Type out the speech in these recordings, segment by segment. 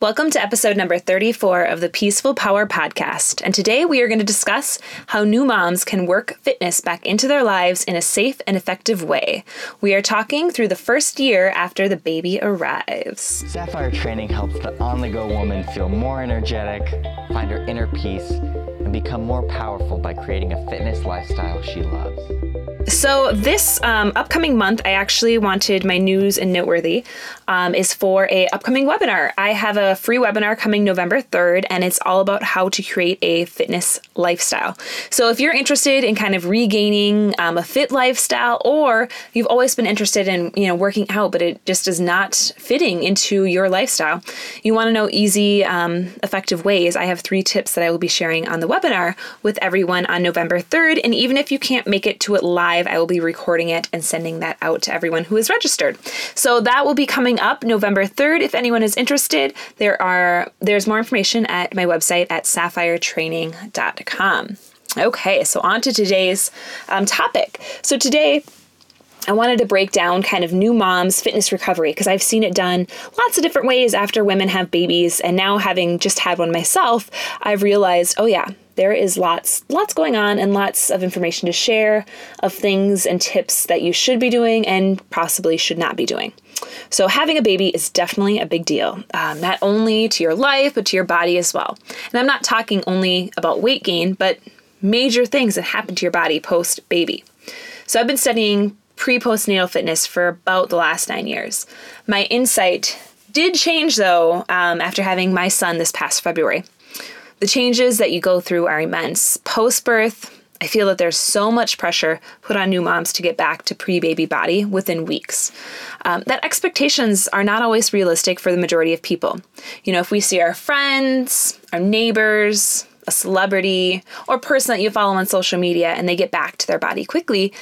Welcome to episode number 34 of the Peaceful Power Podcast. And today we are going to discuss how new moms can work fitness back into their lives in a safe and effective way. We are talking through the first year after the baby arrives. Safire training helps the on the go woman feel more energetic, find her inner peace, and become more powerful by creating a fitness lifestyle she loves. So, this um, upcoming month, I actually wanted my news and noteworthy um, is for a upcoming webinar. I have a free webinar coming November 3rd, and it's all about how to create a fitness lifestyle. So, if you're interested in kind of regaining um, a fit lifestyle, or you've always been interested in you know working out, but it just is not fitting into your lifestyle, you want to know easy, um, effective ways. I have three tips that I will be sharing on the webinar with everyone on November 3rd, and even if you can't make it to it live live, I will be recording it and sending that out to everyone who is registered. So that will be coming up November 3rd. If anyone is interested, there are there's more information at my website at safiretraining.com. Okay, so on to today's um, topic. So today I wanted to break down kind of new moms fitness recovery because I've seen it done lots of different ways after women have babies. And now, having just had one myself, I've realized, oh, yeah, there is lots lots going on and lots of information to share of things and tips that you should be doing and possibly should not be doing. So, having a baby is definitely a big deal, um, not only to your life, but to your body as well. And I'm not talking only about weight gain, but major things that happen to your body post baby. So, I've been studying pre postnatal fitness for about the last nine years. My insight did change though um, after having my son this past February. The changes that you go through are immense. Post birth, I feel that there's so much pressure put on new moms to get back to pre baby body within weeks. Um, that expectations are not always realistic for the majority of people. You know, if we see our friends, our neighbors, a celebrity, or person that you follow on social media and they get back to their body quickly,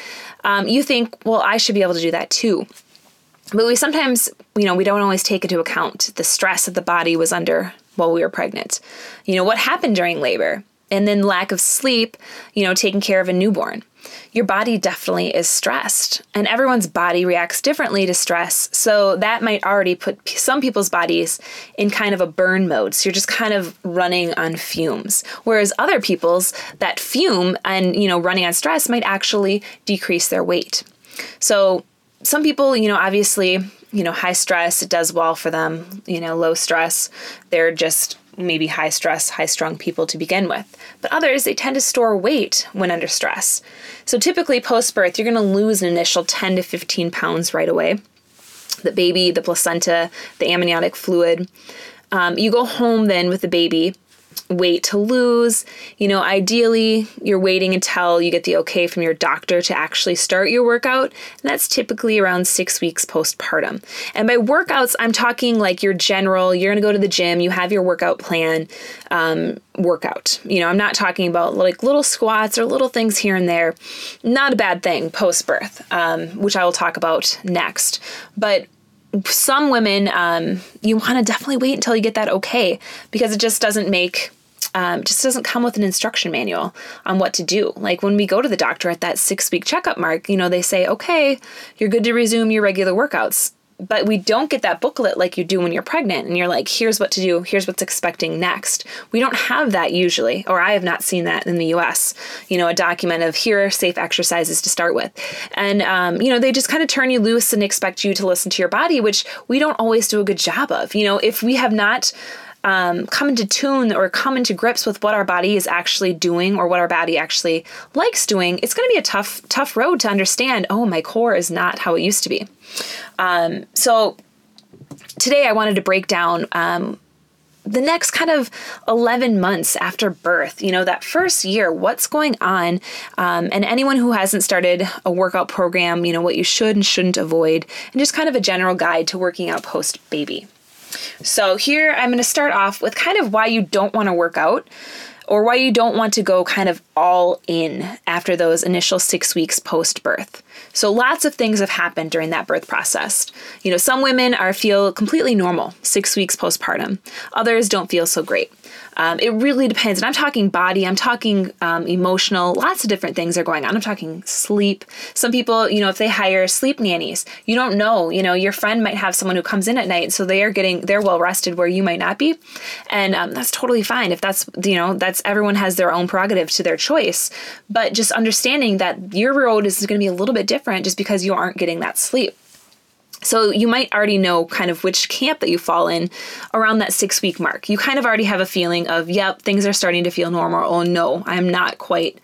um, you think, well, I should be able to do that too. But we sometimes, you know, we don't always take into account the stress that the body was under while we were pregnant. You know, what happened during labor? And then lack of sleep, you know, taking care of a newborn. Your body definitely is stressed, and everyone's body reacts differently to stress. So that might already put some people's bodies in kind of a burn mode. So you're just kind of running on fumes. Whereas other people's that fume and, you know, running on stress might actually decrease their weight. So some people, you know, obviously you know, high stress, it does well for them. You know, low stress, they're just maybe high stress, high strung people to begin with. But others, they tend to store weight when under stress. So typically post birth, you're going to lose an initial 10 to 15 pounds right away. The baby, the placenta, the amniotic fluid. Um, you go home then with the baby weight to lose. You know, ideally, you're waiting until you get the okay from your doctor to actually start your workout, and that's typically around six weeks postpartum. And by workouts, I'm talking like your general, you're gonna go to the gym, you have your workout plan, um, workout. You know, I'm not talking about like little squats or little things here and there. Not a bad thing post birth, um, which I will talk about next. But some women, um, you want to definitely wait until you get that okay because it just doesn't make um, just doesn't come with an instruction manual on what to do. Like when we go to the doctor at that six week checkup mark, you know, they say, okay, you're good to resume your regular workouts. But we don't get that booklet like you do when you're pregnant and you're like, here's what to do, here's what's expecting next. We don't have that usually, or I have not seen that in the US. You know, a document of here are safe exercises to start with. And, um, you know, they just kind of turn you loose and expect you to listen to your body, which we don't always do a good job of. You know, if we have not um, come into tune or come into grips with what our body is actually doing or what our body actually likes doing, it's going to be a tough, tough road to understand. Oh, my core is not how it used to be. Um, so today I wanted to break down um, the next kind of 11 months after birth, you know, that first year, what's going on? Um, and anyone who hasn't started a workout program, you know, what you should and shouldn't avoid, and just kind of a general guide to working out post baby. So, here I'm going to start off with kind of why you don't want to work out or why you don't want to go kind of all in after those initial six weeks post birth. So lots of things have happened during that birth process. You know, some women are feel completely normal 6 weeks postpartum. Others don't feel so great. Um, it really depends. And I'm talking body, I'm talking um, emotional, lots of different things are going on. I'm talking sleep. Some people, you know, if they hire sleep nannies, you don't know, you know, your friend might have someone who comes in at night, so they are getting, they're well rested where you might not be. And um, that's totally fine. If that's, you know, that's everyone has their own prerogative to their choice. But just understanding that your road is going to be a little bit different just because you aren't getting that sleep. So you might already know kind of which camp that you fall in around that six week mark. You kind of already have a feeling of, yep, things are starting to feel normal. Oh no, I'm not quite,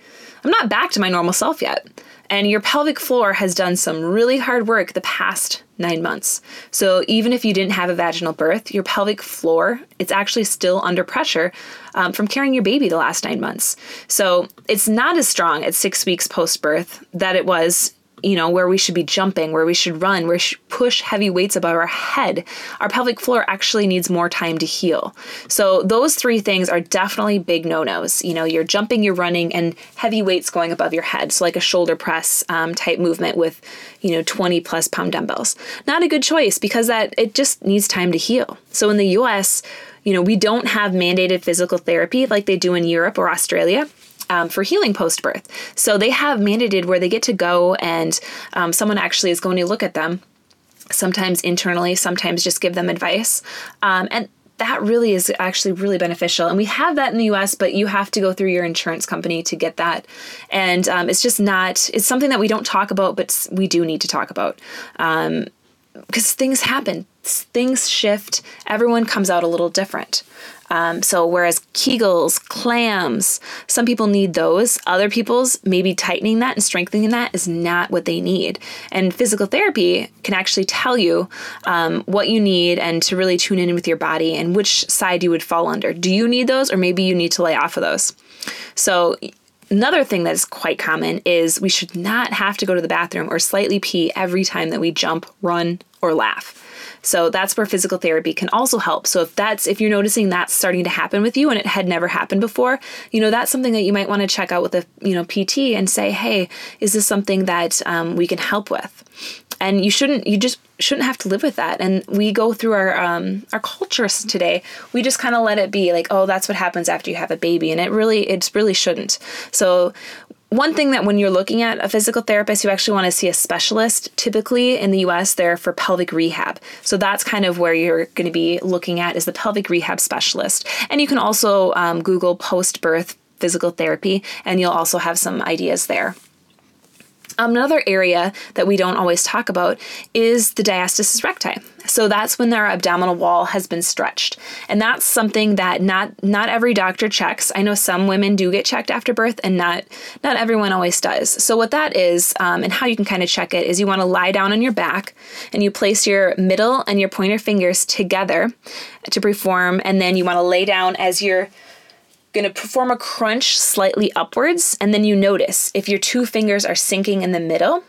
I'm not back to my normal self yet. And your pelvic floor has done some really hard work the past nine months. So even if you didn't have a vaginal birth, your pelvic floor, it's actually still under pressure um, from carrying your baby the last nine months. So it's not as strong at six weeks post birth that it was you know, where we should be jumping, where we should run, where we should push heavy weights above our head, our pelvic floor actually needs more time to heal. So those three things are definitely big no-nos. You know, you're jumping, you're running, and heavy weights going above your head. So like a shoulder press um, type movement with, you know, 20 plus pound dumbbells. Not a good choice because that it just needs time to heal. So in the U.S., you know, we don't have mandated physical therapy like they do in Europe or Australia um, for healing post birth. So they have mandated where they get to go and um, someone actually is going to look at them, sometimes internally, sometimes just give them advice. Um, and that really is actually really beneficial. And we have that in the US, but you have to go through your insurance company to get that. And um, it's just not, it's something that we don't talk about, but we do need to talk about. Um, because things happen, things shift, everyone comes out a little different. Um, so whereas Kegels, clams, some people need those. Other people's maybe tightening that and strengthening that is not what they need. And physical therapy can actually tell you um, what you need and to really tune in with your body and which side you would fall under. Do you need those, or maybe you need to lay off of those? So Another thing that's quite common is we should not have to go to the bathroom or slightly pee every time that we jump, run, or laugh. So that's where physical therapy can also help. So if that's if you're noticing that's starting to happen with you and it had never happened before, you know that's something that you might want to check out with a you know PT and say, hey, is this something that um, we can help with? And you shouldn't you just shouldn't have to live with that. And we go through our um, our cultures today. We just kind of let it be like, oh, that's what happens after you have a baby, and it really it really shouldn't. So one thing that when you're looking at a physical therapist, you actually want to see a specialist. Typically in the US, they're for pelvic rehab. So that's kind of where you're going to be looking at is the pelvic rehab specialist. And you can also um, Google post birth physical therapy, and you'll also have some ideas there. Another area that we don't always talk about is the diastasis recti. So that's when their abdominal wall has been stretched. And that's something that not not every doctor checks. I know some women do get checked after birth and not not everyone always does. So what that is um, and how you can kind of check it is you want to lie down on your back and you place your middle and your pointer fingers together to perform and then you want to lay down as you're going to perform a crunch slightly upwards, and then you notice if your two fingers are sinking in the middle.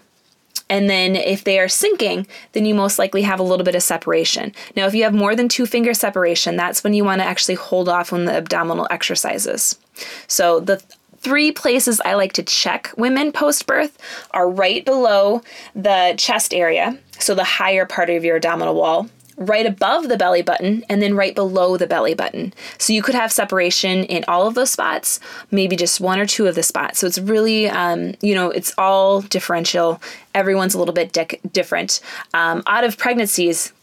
And then if they are sinking, then you most likely have a little bit of separation. Now, if you have more than two finger separation, that's when you want to actually hold off on the abdominal exercises. So the three places I like to check women post birth are right below the chest area, so the higher part of your abdominal wall, right above the belly button and then right below the belly button. So you could have separation in all of those spots, maybe just one or two of the spots. So it's really, um, you know, it's all differential. Everyone's a little bit di- different. Um, out of pregnancies,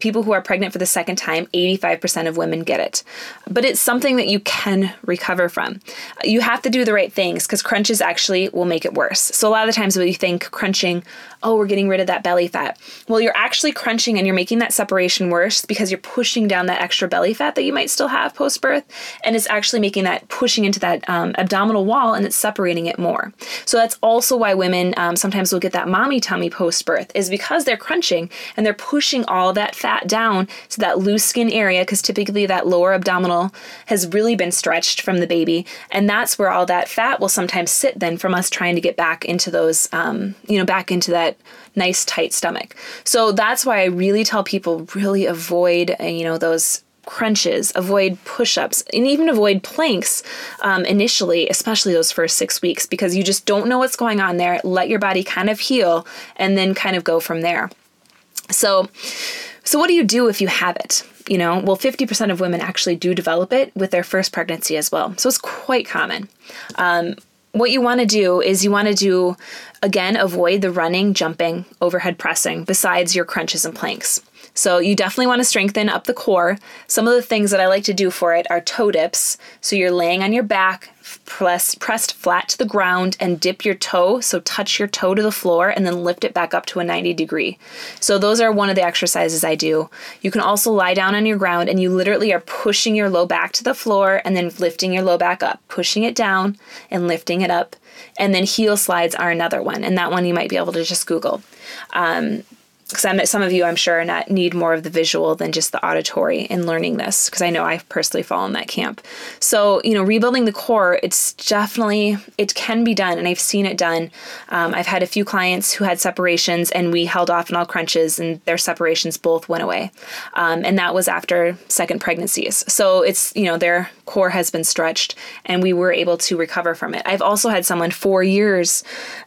people who are pregnant for the second time, 85% of women get it. But it's something that you can recover from. You have to do the right things because crunches actually will make it worse. So a lot of the times you think crunching, oh, we're getting rid of that belly fat. Well, you're actually crunching and you're making that separation worse because you're pushing down that extra belly fat that you might still have post birth. And it's actually making that pushing into that um, abdominal wall and it's separating it more. So that's also why women um, sometimes will get that mommy tummy post birth, is because they're crunching and they're pushing all that fat down to that loose skin area because typically that lower abdominal has really been stretched from the baby. And that's where all that fat will sometimes sit then from us trying to get back into those, um, you know, back into that nice tight stomach. So that's why I really tell people really avoid, uh, you know, those crunches, avoid push ups, and even avoid planks um, initially, especially those first six weeks, because you just don't know what's going on there. Let your body kind of heal and then kind of go from there. So, so what do you do if you have it? You know, well, 50% of women actually do develop it with their first pregnancy as well. So it's quite common. Um, what you want to do is you want to do, again, avoid the running, jumping, overhead pressing, besides your crunches and planks. So you definitely want to strengthen up the core. Some of the things that I like to do for it are toe dips. So you're laying on your back, press, pressed flat to the ground, and dip your toe. So touch your toe to the floor and then lift it back up to a 90 degree. So those are one of the exercises I do. You can also lie down on your ground and you literally are pushing your low back to the floor and then lifting your low back up, pushing it down and lifting it up. And then heel slides are another one, and that one you might be able to just Google. Um, because i some of you I'm sure not need more of the visual than just the auditory in learning this because I know I've personally fallen in that camp. So you know, rebuilding the core, it's definitely it can be done, and I've seen it done. Um, I've had a few clients who had separations, and we held off on all crunches, and their separations both went away, um, and that was after second pregnancies. So it's you know their core has been stretched, and we were able to recover from it. I've also had someone four years,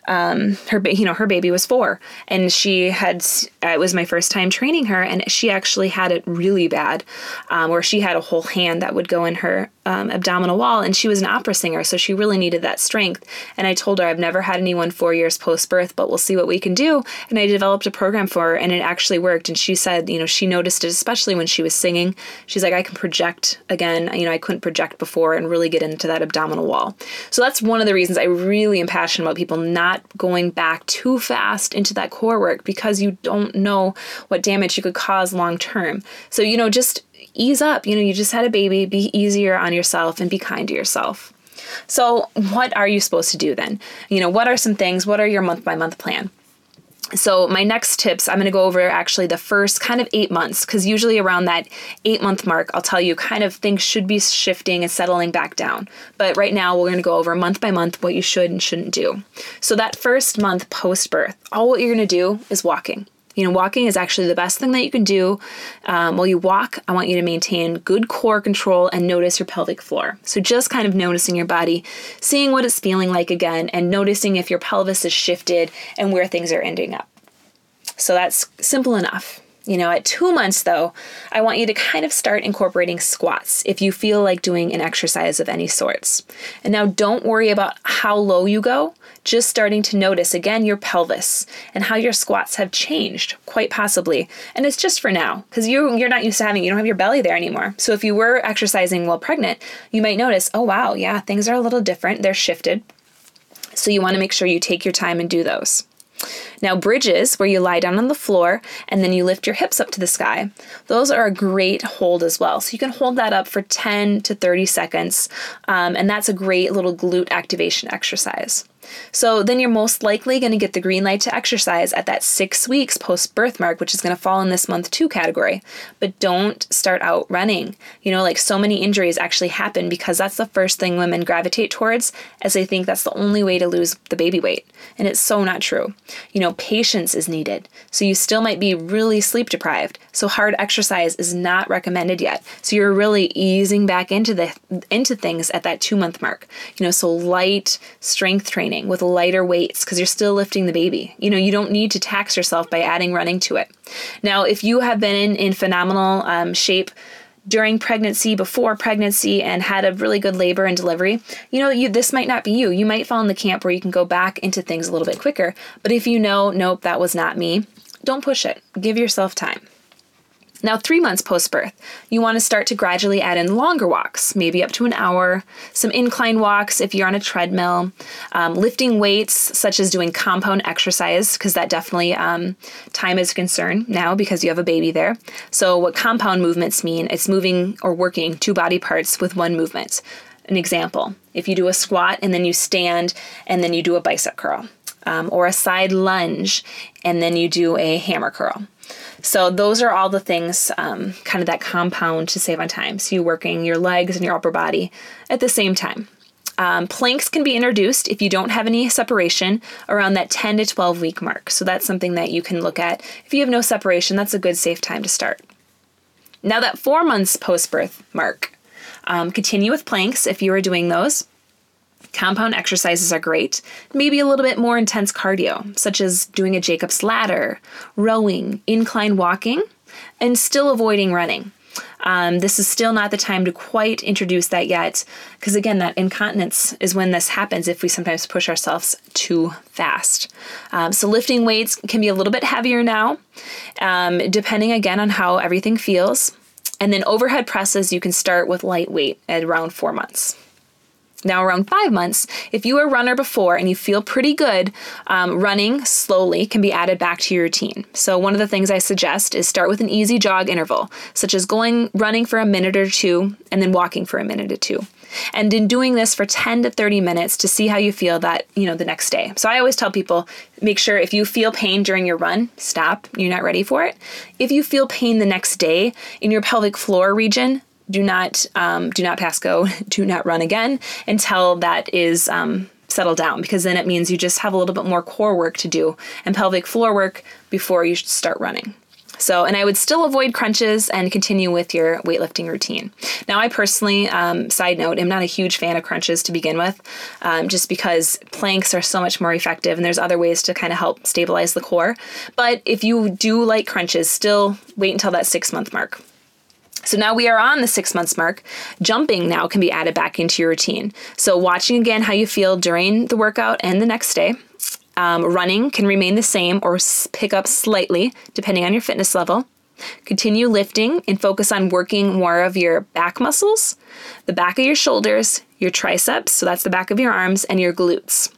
um, her you know her baby was four, and she had it was my first time training her, and she actually had it really bad, um, where she had a whole hand that would go in her um, abdominal wall, and she was an opera singer, so she really needed that strength. And I told her I've never had anyone four years post birth, but we'll see what we can do. And I developed a program for her, and it actually worked. And she said, you know, she noticed it, especially when she was singing. She's like, I can project again. You know, I couldn't project before, and really get into that abdominal wall. So that's one of the reasons I really am passionate about people not going back too fast into that core work because you don't know what damage you could cause long term. So you know, just ease up. You know, you just had a baby, be easier on yourself and be kind to yourself. So, what are you supposed to do then? You know, what are some things? What are your month by month plan? So, my next tips, I'm going to go over actually the first kind of eight months, because usually around that eight month mark, I'll tell you kind of things should be shifting and settling back down. But right now, we're going to go over month by month what you should and shouldn't do. So, that first month post birth, all what you're going to do is walking. You know, walking is actually the best thing that you can do. Um, while you walk, I want you to maintain good core control and notice your pelvic floor. So, just kind of noticing your body, seeing what it's feeling like again, and noticing if your pelvis is shifted and where things are ending up. So, that's simple enough. You know, at two months though, I want you to kind of start incorporating squats if you feel like doing an exercise of any sorts. And now don't worry about how low you go, just starting to notice again your pelvis and how your squats have changed, quite possibly. And it's just for now, because you you're not used to having you don't have your belly there anymore. So if you were exercising while pregnant, you might notice, oh wow, yeah, things are a little different. They're shifted. So you want to make sure you take your time and do those. Now, bridges, where you lie down on the floor and then you lift your hips up to the sky, those are a great hold as well. So you can hold that up for 10 to 30 seconds, um, and that's a great little glute activation exercise. So then you're most likely going to get the green light to exercise at that six weeks post birth mark, which is going to fall in this month two category. But don't start out running. You know, like so many injuries actually happen because that's the first thing women gravitate towards as they think that's the only way to lose the baby weight. And it's so not true. You know, patience is needed. So you still might be really sleep deprived. So hard exercise is not recommended yet. So you're really easing back into the into things at that two month mark. You know, so light strength training training with lighter weights because you're still lifting the baby. You know, you don't need to tax yourself by adding running to it. Now, if you have been in, phenomenal um, shape, during pregnancy, before pregnancy, and had a really good labor and delivery, you know, you this might not be you. You might fall in the camp where you can go back into things a little bit quicker. But if you know, nope, that was not me, don't push it. Give yourself time. Now, three months post birth, you want to start to gradually add in longer walks, maybe up to an hour, some incline walks if you're on a treadmill, um, lifting weights, such as doing compound exercise, because that definitely um, time is a concern now because you have a baby there. So, what compound movements mean, it's moving or working two body parts with one movement. An example if you do a squat and then you stand and then you do a bicep curl, um, or a side lunge and then you do a hammer curl. So those are all the things, um, kind of that compound to save on time. So you're working your legs and your upper body at the same time. Um, planks can be introduced if you don't have any separation around that 10 to 12 week mark. So that's something that you can look at. If you have no separation, that's a good safe time to start. Now, that four months post birth mark, um, continue with planks if you are doing those. Compound exercises are great. Maybe a little bit more intense cardio, such as doing a Jacob's ladder, rowing, incline walking, and still avoiding running. Um, this is still not the time to quite introduce that yet, because again, that incontinence is when this happens if we sometimes push ourselves too fast. Um, so, lifting weights can be a little bit heavier now, um, depending again on how everything feels. And then overhead presses, you can start with lightweight at around four months. Now, around five months, if you were a runner before and you feel pretty good, um, running slowly can be added back to your routine. So, one of the things I suggest is start with an easy jog interval, such as going running for a minute or two and then walking for a minute or two. And in doing this for 10 to 30 minutes to see how you feel that, you know, the next day. So I always tell people make sure if you feel pain during your run, stop. You're not ready for it. If you feel pain the next day in your pelvic floor region, do not um, do not pass go, do not run again until that is um, settled down because then it means you just have a little bit more core work to do and pelvic floor work before you start running. So, and I would still avoid crunches and continue with your weightlifting routine. Now, I personally, um, side note, am not a huge fan of crunches to begin with, um, just because planks are so much more effective and there's other ways to kind of help stabilize the core. But if you do like crunches, still wait until that six month mark. So now we are on the six months mark. Jumping now can be added back into your routine. So watching again how you feel during the workout and the next day. Um, running can remain the same or pick up slightly depending on your fitness level. Continue lifting and focus on working more of your back muscles, the back of your shoulders, your triceps, so that's the back of your arms, and your glutes.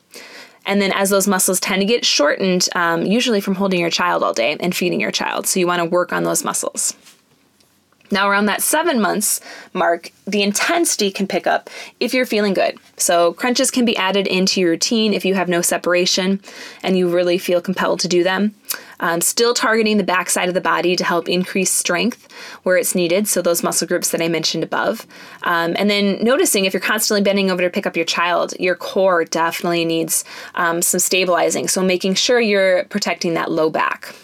And then as those muscles tend to get shortened, um, usually from holding your child all day and feeding your child, so you want to work on those muscles. Now, around that seven months mark, the intensity can pick up if you're feeling good. So, crunches can be added into your routine if you have no separation and you really feel compelled to do them. Um, still targeting the backside of the body to help increase strength where it's needed, so those muscle groups that I mentioned above. Um, and then noticing if you're constantly bending over to pick up your child, your core definitely needs um, some stabilizing. So, making sure you're protecting that low back.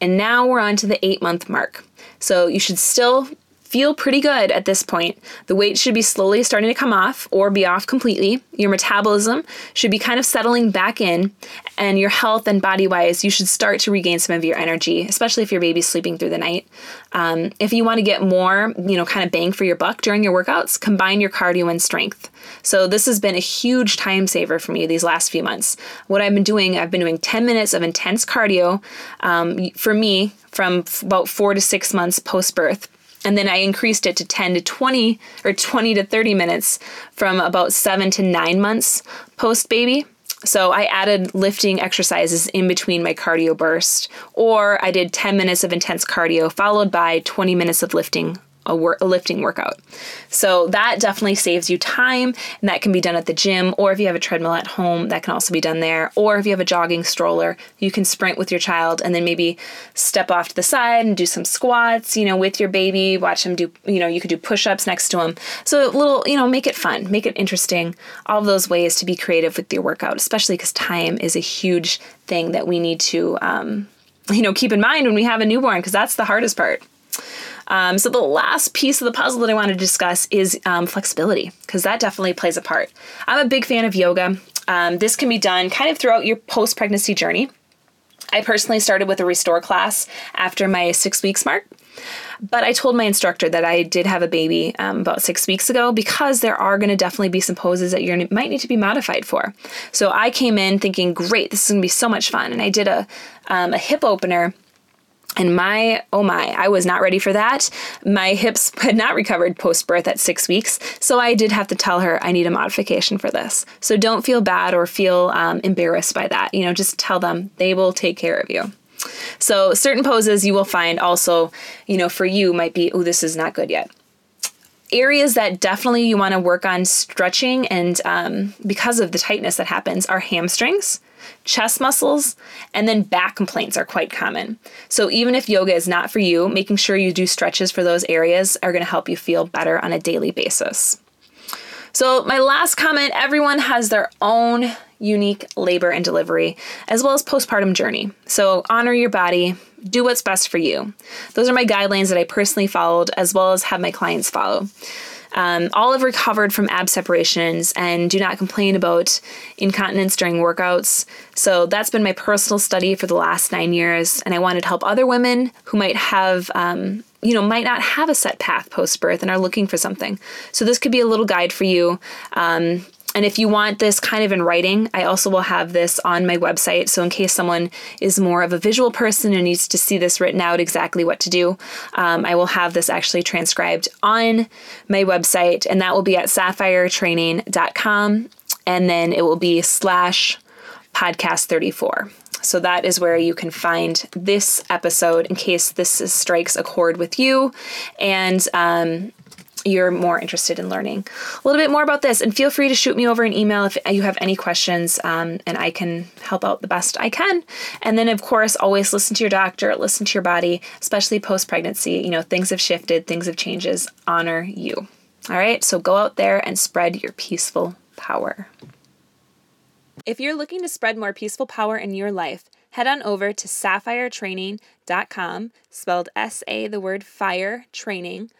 And now we're on to the eight month mark. So you should still feel pretty good at this point. The weight should be slowly starting to come off or be off completely. Your metabolism should be kind of settling back in, and your health and body wise, you should start to regain some of your energy, especially if your baby's sleeping through the night. Um, if you want to get more, you know, kind of bang for your buck during your workouts, combine your cardio and strength. So this has been a huge time saver for me these last few months. What I've been doing, I've been doing 10 minutes of intense cardio um, for me from about four to six months post birth and then I increased it to 10 to 20 or 20 to 30 minutes from about 7 to 9 months post baby. So I added lifting exercises in between my cardio burst, or I did 10 minutes of intense cardio followed by 20 minutes of lifting a, a lifting workout. So that definitely saves you time, and that can be done at the gym, or if you have a treadmill at home, that can also be done there. Or if you have a jogging stroller, you can sprint with your child and then maybe step off to the side and do some squats, you know, with your baby, watch them do, you know, you could do push ups next to them. So, little, you know, make it fun, make it interesting. All those ways to be creative with your workout, especially because time is a huge thing that we need to, um, you know, keep in mind when we have a newborn, because that's the hardest part. Um, so the last piece of the puzzle that I want to discuss is um, flexibility, because that definitely plays a part. I'm a big fan of yoga. Um, this can be done kind of throughout your post pregnancy journey. I personally started with a restore class after my six weeks mark. But I told my instructor that I did have a baby um, about six weeks ago because there are going to definitely be some poses that you might need to be modified for. So I came in thinking, great, this is going to be so much fun. And I did a, um, a hip opener and my, oh my, I was not ready for that. My hips had not recovered post birth at six weeks, so I did have to tell her I need a modification for this. So don't feel bad or feel um, embarrassed by that. You know, just tell them they will take care of you. So certain poses you will find also, you know, for you might be, oh, this is not good yet areas that definitely you want to work on stretching and um, because of the tightness that happens are hamstrings chest muscles, and then back complaints are quite common. So, even if yoga is not for you, making sure you do stretches for those areas are going to help you feel better on a daily basis. So, my last comment everyone has their own unique labor and delivery, as well as postpartum journey. So, honor your body, do what's best for you. Those are my guidelines that I personally followed as well as have my clients follow. Um, all have recovered from ab separations and do not complain about incontinence during workouts. So that's been my personal study for the last nine years, and I wanted to help other women who might have. Um, you know, might not have a set path post birth and are looking for something. So, this could be a little guide for you. Um, and if you want this kind of in writing, I also will have this on my website. So, in case someone is more of a visual person and needs to see this written out exactly what to do, um, I will have this actually transcribed on my website, and that will be at safiretraining.com. And then it will be slash podcast 34. So that is where you can find this episode in case this strikes a chord with you. And um, you're more interested in learning a little bit more about this. And feel free to shoot me over an email if you have any questions, um, and I can help out the best I can. And then, of course, always listen to your doctor, listen to your body, especially post pregnancy. You know, things have shifted, things have changes. Honor you. All right, so go out there and spread your peaceful power. If you're looking to spread more peaceful power in your life, head on over to safiretraining.com, spelled S A, the word fire, training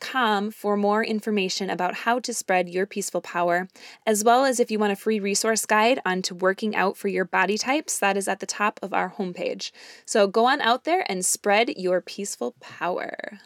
com for more information about how to spread your peaceful power, as well as if you want a free resource guide onto working out for your body types, that is at the top of our homepage. So go on out there and spread your peaceful power.